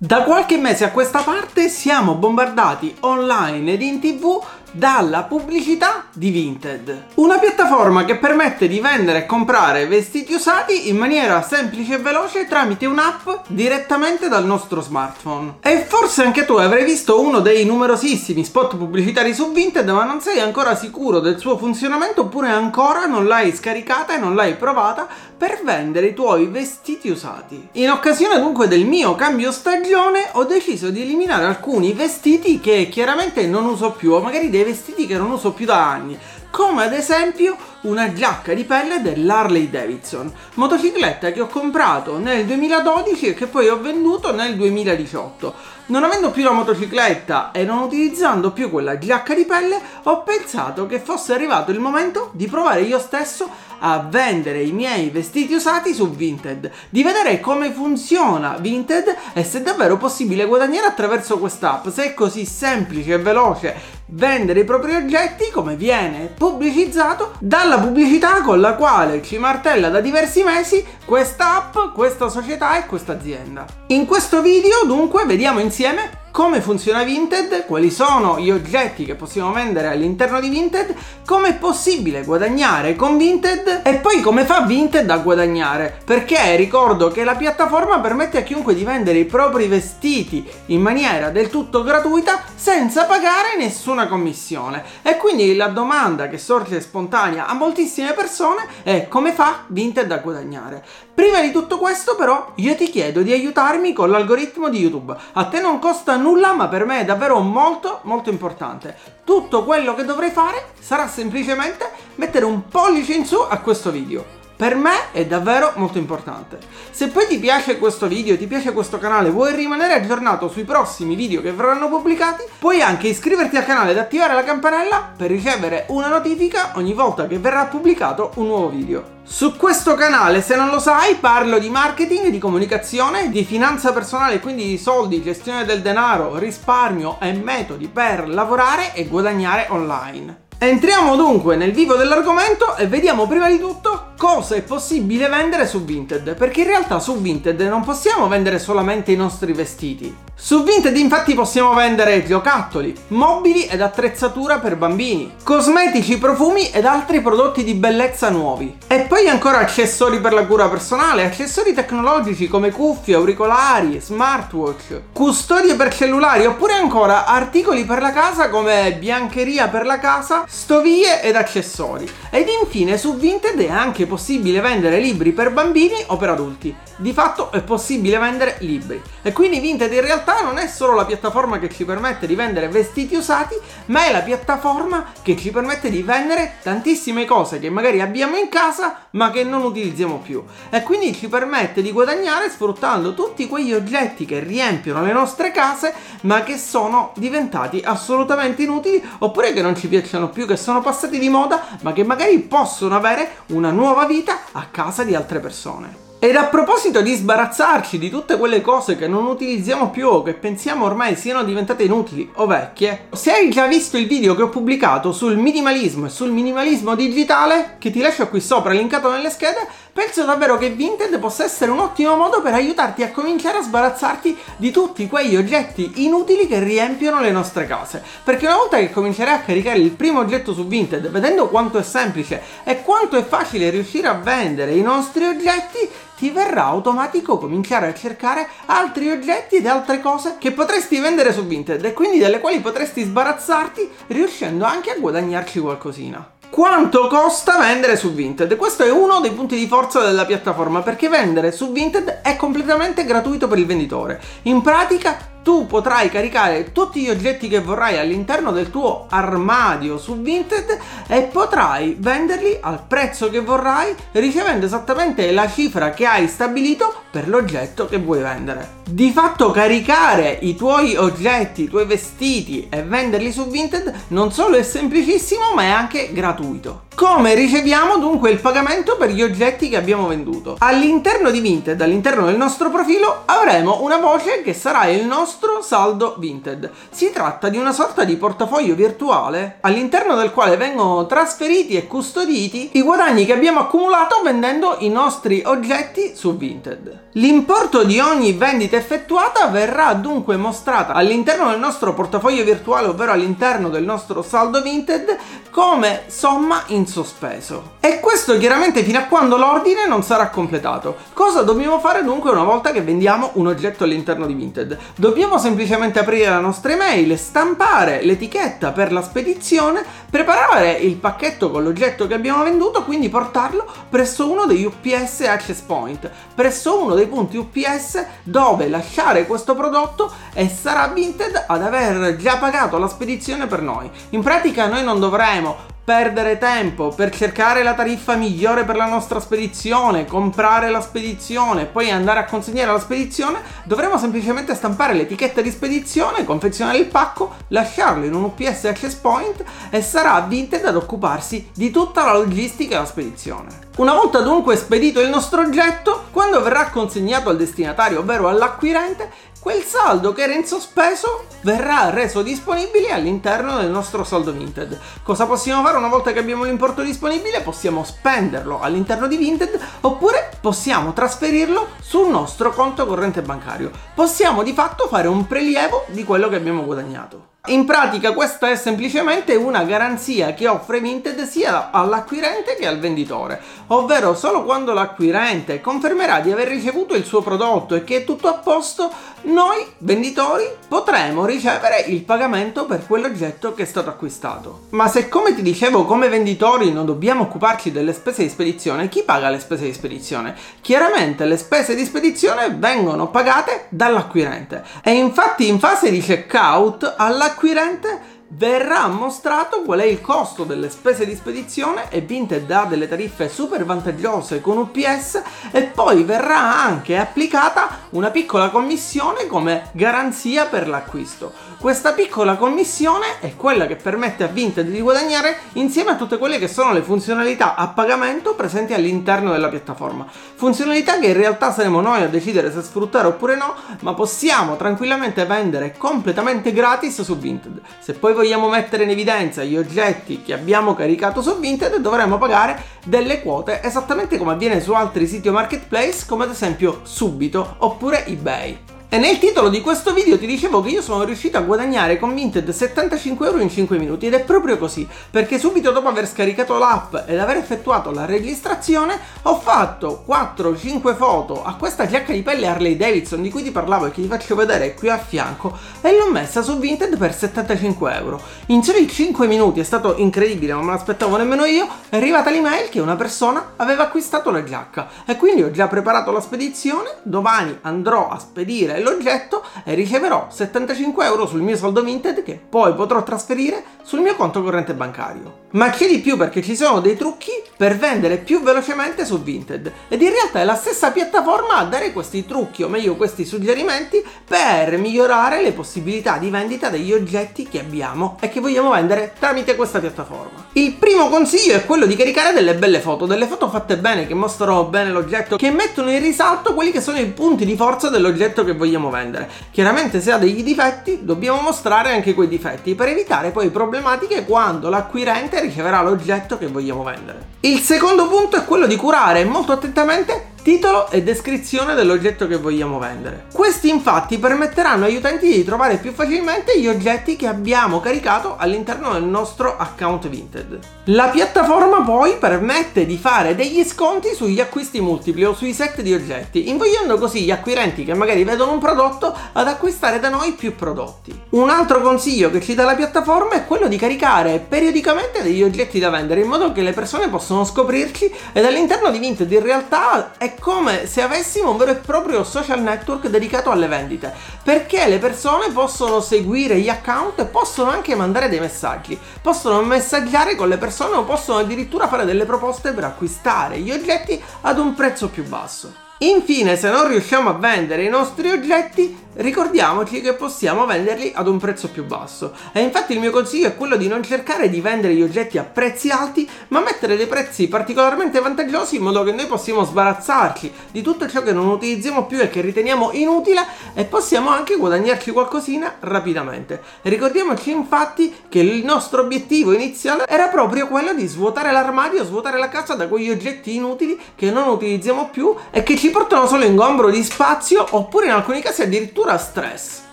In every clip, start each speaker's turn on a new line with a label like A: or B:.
A: Da qualche mese a questa parte siamo bombardati online ed in tv dalla pubblicità di Vinted, una piattaforma che permette di vendere e comprare vestiti usati in maniera semplice e veloce tramite un'app direttamente dal nostro smartphone. E forse anche tu avrai visto uno dei numerosissimi spot pubblicitari su Vinted, ma non sei ancora sicuro del suo funzionamento oppure ancora non l'hai scaricata e non l'hai provata per vendere i tuoi vestiti usati. In occasione dunque del mio cambio stagione ho deciso di eliminare alcuni vestiti che chiaramente non uso più o magari dei vestiti che non uso più da anni come ad esempio una giacca di pelle dell'Harley Davidson, motocicletta che ho comprato nel 2012 e che poi ho venduto nel 2018. Non avendo più la motocicletta e non utilizzando più quella giacca di pelle, ho pensato che fosse arrivato il momento di provare io stesso a vendere i miei vestiti usati su Vinted, di vedere come funziona Vinted e se è davvero possibile guadagnare attraverso quest'app, se è così semplice e veloce vendere i propri oggetti come viene pubblicizzato dalla pubblicità con la quale ci martella da diversi mesi questa app, questa società e questa azienda. In questo video dunque vediamo insieme come funziona Vinted, quali sono gli oggetti che possiamo vendere all'interno di Vinted, come è possibile guadagnare con Vinted e poi come fa Vinted a guadagnare. Perché ricordo che la piattaforma permette a chiunque di vendere i propri vestiti in maniera del tutto gratuita senza pagare nessuna commissione. E quindi la domanda che sorge spontanea a moltissime persone è come fa Vinted a guadagnare. Prima di tutto questo però io ti chiedo di aiutarmi con l'algoritmo di YouTube. A te non costa nulla ma per me è davvero molto molto importante. Tutto quello che dovrei fare sarà semplicemente mettere un pollice in su a questo video. Per me è davvero molto importante. Se poi ti piace questo video, ti piace questo canale, vuoi rimanere aggiornato sui prossimi video che verranno pubblicati, puoi anche iscriverti al canale ed attivare la campanella per ricevere una notifica ogni volta che verrà pubblicato un nuovo video. Su questo canale, se non lo sai, parlo di marketing, di comunicazione, di finanza personale, quindi di soldi, gestione del denaro, risparmio e metodi per lavorare e guadagnare online. Entriamo dunque nel vivo dell'argomento e vediamo prima di tutto cosa è possibile vendere su Vinted, perché in realtà su Vinted non possiamo vendere solamente i nostri vestiti. Su Vinted infatti possiamo vendere giocattoli, mobili ed attrezzatura per bambini, cosmetici, profumi ed altri prodotti di bellezza nuovi. E poi ancora accessori per la cura personale, accessori tecnologici come cuffie, auricolari, smartwatch, custodie per cellulari oppure ancora articoli per la casa come biancheria per la casa, stovie ed accessori. Ed infine su Vinted è anche possibile vendere libri per bambini o per adulti. Di fatto è possibile vendere libri. E quindi Vinted in realtà non è solo la piattaforma che ci permette di vendere vestiti usati, ma è la piattaforma che ci permette di vendere tantissime cose che magari abbiamo in casa ma che non utilizziamo più. E quindi ci permette di guadagnare sfruttando tutti quegli oggetti che riempiono le nostre case ma che sono diventati assolutamente inutili oppure che non ci piacciono più, che sono passati di moda ma che magari possono avere una nuova vita a casa di altre persone. Ed a proposito di sbarazzarci di tutte quelle cose che non utilizziamo più o che pensiamo ormai siano diventate inutili o vecchie, se hai già visto il video che ho pubblicato sul minimalismo e sul minimalismo digitale, che ti lascio qui sopra linkato nelle schede, penso davvero che Vinted possa essere un ottimo modo per aiutarti a cominciare a sbarazzarti di tutti quegli oggetti inutili che riempiono le nostre case. Perché una volta che comincerai a caricare il primo oggetto su Vinted, vedendo quanto è semplice e quanto è facile riuscire a vendere i nostri oggetti, ti verrà automatico cominciare a cercare altri oggetti ed altre cose che potresti vendere su Vinted e quindi delle quali potresti sbarazzarti riuscendo anche a guadagnarci qualcosina. Quanto costa vendere su Vinted? Questo è uno dei punti di forza della piattaforma perché vendere su Vinted è completamente gratuito per il venditore. In pratica tu potrai caricare tutti gli oggetti che vorrai all'interno del tuo armadio su Vinted e potrai venderli al prezzo che vorrai ricevendo esattamente la cifra che hai stabilito per l'oggetto che vuoi vendere. Di fatto caricare i tuoi oggetti, i tuoi vestiti e venderli su Vinted non solo è semplicissimo ma è anche gratuito. Come riceviamo dunque il pagamento per gli oggetti che abbiamo venduto? All'interno di Vinted, all'interno del nostro profilo, avremo una voce che sarà il nostro saldo Vinted. Si tratta di una sorta di portafoglio virtuale all'interno del quale vengono trasferiti e custoditi i guadagni che abbiamo accumulato vendendo i nostri oggetti su Vinted. L'importo di ogni vendita effettuata verrà dunque mostrata all'interno del nostro portafoglio virtuale, ovvero all'interno del nostro saldo Vinted, come somma in sospeso. E questo chiaramente fino a quando l'ordine non sarà completato. Cosa dobbiamo fare dunque una volta che vendiamo un oggetto all'interno di Vinted? Dobbiamo semplicemente aprire la nostra email, stampare l'etichetta per la spedizione, preparare il pacchetto con l'oggetto che abbiamo venduto, quindi portarlo presso uno degli UPS Access Point, presso uno dei punti UPS dove lasciare questo prodotto e sarà Vinted ad aver già pagato la spedizione per noi. In pratica noi non dovremo perdere tempo per cercare la tariffa migliore per la nostra spedizione, comprare la spedizione, poi andare a consegnare la spedizione, dovremo semplicemente stampare l'etichetta di spedizione, confezionare il pacco, lasciarlo in un UPS access point e sarà Vinted ad occuparsi di tutta la logistica della spedizione. Una volta dunque spedito il nostro oggetto, quando verrà consegnato al destinatario, ovvero all'acquirente, quel saldo che era in sospeso verrà reso disponibile all'interno del nostro saldo Vinted. Cosa possiamo fare una volta che abbiamo l'importo disponibile? Possiamo spenderlo all'interno di Vinted oppure possiamo trasferirlo sul nostro conto corrente bancario. Possiamo di fatto fare un prelievo di quello che abbiamo guadagnato. In pratica questa è semplicemente una garanzia che offre Vinted sia all'acquirente che al venditore, ovvero solo quando l'acquirente confermerà di aver ricevuto il suo prodotto e che è tutto a posto, noi venditori potremo ricevere il pagamento per quell'oggetto che è stato acquistato. Ma se come ti dicevo come venditori non dobbiamo occuparci delle spese di spedizione, chi paga le spese di spedizione? Chiaramente le spese di spedizione vengono pagate dall'acquirente e infatti in fase di checkout all'acquirente l'acquirente verrà mostrato qual è il costo delle spese di spedizione e Vinted ha delle tariffe super vantaggiose con UPS e poi verrà anche applicata una piccola commissione come garanzia per l'acquisto. Questa piccola commissione è quella che permette a Vinted di guadagnare insieme a tutte quelle che sono le funzionalità a pagamento presenti all'interno della piattaforma. Funzionalità che in realtà saremo noi a decidere se sfruttare oppure no, ma possiamo tranquillamente vendere completamente gratis su Vinted. Se poi vogliamo mettere in evidenza gli oggetti che abbiamo caricato su Vinted dovremo pagare delle quote esattamente come avviene su altri siti o marketplace come ad esempio Subito oppure eBay. E nel titolo di questo video ti dicevo che io sono riuscito a guadagnare con Vinted 75 euro in 5 minuti ed è proprio così, perché subito dopo aver scaricato l'app ed aver effettuato la registrazione ho fatto 4-5 foto a questa giacca di pelle Harley Davidson di cui ti parlavo e che ti faccio vedere qui a fianco e l'ho messa su Vinted per 75 euro. In soli 5 minuti è stato incredibile, non me l'aspettavo nemmeno io, è arrivata l'email che una persona aveva acquistato la giacca e quindi ho già preparato la spedizione, domani andrò a spedire l'oggetto e riceverò 75 euro sul mio saldo Vinted che poi potrò trasferire sul mio conto corrente bancario. Ma c'è di più perché ci sono dei trucchi per vendere più velocemente su Vinted ed in realtà è la stessa piattaforma a dare questi trucchi o meglio questi suggerimenti per migliorare le possibilità di vendita degli oggetti che abbiamo e che vogliamo vendere tramite questa piattaforma. Il primo consiglio è quello di caricare delle belle foto, delle foto fatte bene che mostrano bene l'oggetto, che mettono in risalto quelli che sono i punti di forza dell'oggetto che vogliamo vendere. Chiaramente se ha degli difetti dobbiamo mostrare anche quei difetti per evitare poi problematiche quando l'acquirente riceverà l'oggetto che vogliamo vendere. Il secondo punto è quello di curare molto attentamente titolo e descrizione dell'oggetto che vogliamo vendere. Questi infatti permetteranno agli utenti di trovare più facilmente gli oggetti che abbiamo caricato all'interno del nostro account Vinted. La piattaforma poi permette di fare degli sconti sugli acquisti multipli o sui set di oggetti, invogliando così gli acquirenti che magari vedono un prodotto ad acquistare da noi più prodotti. Un altro consiglio che ci dà la piattaforma è quello di caricare periodicamente degli oggetti da vendere in modo che le persone possano scoprirci ed all'interno di Vinted in realtà è come se avessimo un vero e proprio social network dedicato alle vendite, perché le persone possono seguire gli account e possono anche mandare dei messaggi, possono messaggiare con le persone o possono addirittura fare delle proposte per acquistare gli oggetti ad un prezzo più basso. Infine, se non riusciamo a vendere i nostri oggetti, ricordiamoci che possiamo venderli ad un prezzo più basso. E infatti il mio consiglio è quello di non cercare di vendere gli oggetti a prezzi alti, ma mettere dei prezzi particolarmente vantaggiosi in modo che noi possiamo sbarazzarci di tutto ciò che non utilizziamo più e che riteniamo inutile e possiamo anche guadagnarci qualcosina rapidamente. Ricordiamoci infatti che il nostro obiettivo iniziale era proprio quello di svuotare l'armadio, svuotare la casa da quegli oggetti inutili che non utilizziamo più e che ci portano solo ingombro di spazio oppure in alcuni casi addirittura która stres?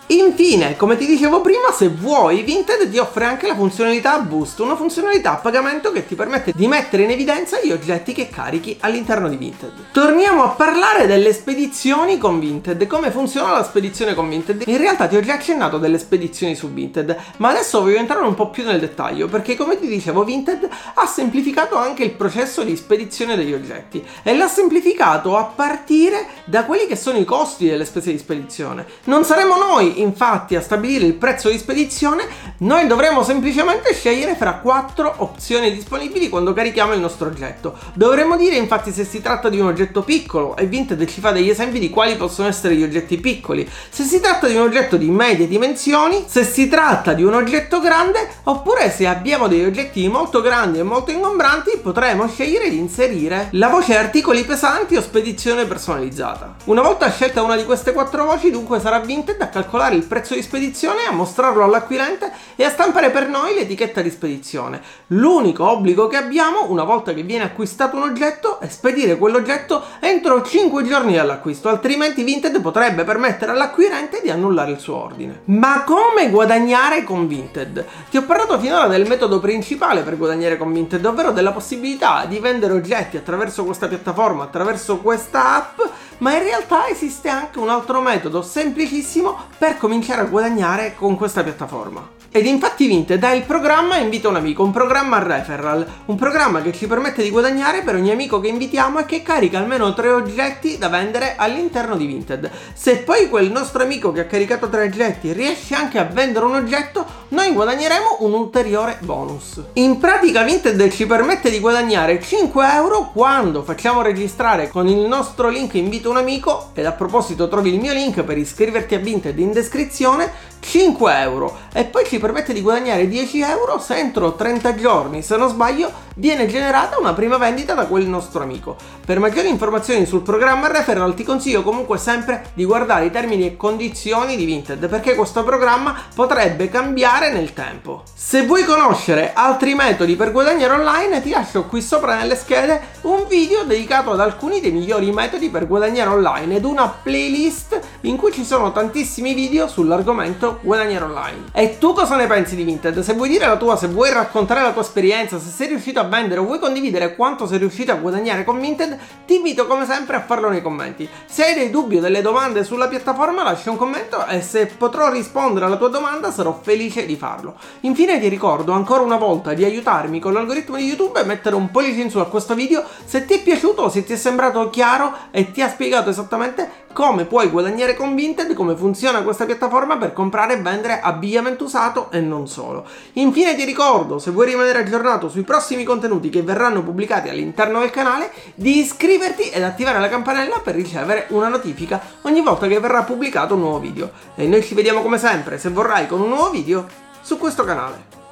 A: Infine, come ti dicevo prima, se vuoi, Vinted ti offre anche la funzionalità Boost, una funzionalità a pagamento che ti permette di mettere in evidenza gli oggetti che carichi all'interno di Vinted. Torniamo a parlare delle spedizioni con Vinted, come funziona la spedizione con Vinted. In realtà ti ho già accennato delle spedizioni su Vinted, ma adesso voglio entrare un po' più nel dettaglio, perché come ti dicevo, Vinted ha semplificato anche il processo di spedizione degli oggetti e l'ha semplificato a partire da quelli che sono i costi delle spese di spedizione. Non saremo noi infatti a stabilire il prezzo di spedizione, noi dovremo semplicemente scegliere fra quattro opzioni disponibili quando carichiamo il nostro oggetto. Dovremmo dire infatti se si tratta di un oggetto piccolo e Vinted ci fa degli esempi di quali possono essere gli oggetti piccoli, se si tratta di un oggetto di medie dimensioni, se si tratta di un oggetto grande oppure se abbiamo degli oggetti molto grandi e molto ingombranti potremo scegliere di inserire la voce articoli pesanti o spedizione personalizzata. Una volta scelta una di queste quattro voci dunque sarà Vinted a calcolare calcolare il prezzo di spedizione, a mostrarlo all'acquirente e a stampare per noi l'etichetta di spedizione. L'unico obbligo che abbiamo, una volta che viene acquistato un oggetto, è spedire quell'oggetto entro 5 giorni dall'acquisto, altrimenti Vinted potrebbe permettere all'acquirente di annullare il suo ordine. Ma come guadagnare con Vinted? Ti ho parlato finora del metodo principale per guadagnare con Vinted, ovvero della possibilità di vendere oggetti attraverso questa piattaforma, attraverso questa app ma in realtà esiste anche un altro metodo semplicissimo per cominciare a guadagnare con questa piattaforma. Ed infatti Vinted è il programma Invita un amico, un programma referral, un programma che ci permette di guadagnare per ogni amico che invitiamo e che carica almeno tre oggetti da vendere all'interno di Vinted. Se poi quel nostro amico che ha caricato tre oggetti riesce anche a vendere un oggetto, noi guadagneremo un ulteriore bonus. In pratica Vinted ci permette di guadagnare 5 euro quando facciamo registrare con il nostro link Invita un amico, ed a proposito trovi il mio link per iscriverti a Vinted in descrizione, 5 euro e poi ci permette di guadagnare 10 euro se entro 30 giorni, se non sbaglio, viene generata una prima vendita da quel nostro amico. Per maggiori informazioni sul programma referral ti consiglio comunque sempre di guardare i termini e condizioni di Vinted perché questo programma potrebbe cambiare nel tempo. Se vuoi conoscere altri metodi per guadagnare online ti lascio qui sopra nelle schede un video dedicato ad alcuni dei migliori metodi per guadagnare online ed una playlist in cui ci sono tantissimi video sull'argomento guadagnare online. E tu cosa ne pensi di Vinted? Se vuoi dire la tua, se vuoi raccontare la tua esperienza, se sei riuscito a vendere o vuoi condividere quanto sei riuscito a guadagnare con Vinted, ti invito come sempre a farlo nei commenti. Se hai dei dubbi o delle domande sulla piattaforma, lascia un commento e se potrò rispondere alla tua domanda sarò felice di farlo. Infine ti ricordo ancora una volta di aiutarmi con l'algoritmo di YouTube e mettere un pollice in su a questo video se ti è piaciuto, se ti è sembrato chiaro e ti ha spiegato esattamente come puoi guadagnare con Vinted, come funziona questa piattaforma per comprare e vendere abbigliamento usato e non solo. Infine ti ricordo, se vuoi rimanere aggiornato sui prossimi contenuti che verranno pubblicati all'interno del canale, di iscriverti ed attivare la campanella per ricevere una notifica ogni volta che verrà pubblicato un nuovo video. E noi ci vediamo come sempre, se vorrai, con un nuovo video su questo canale.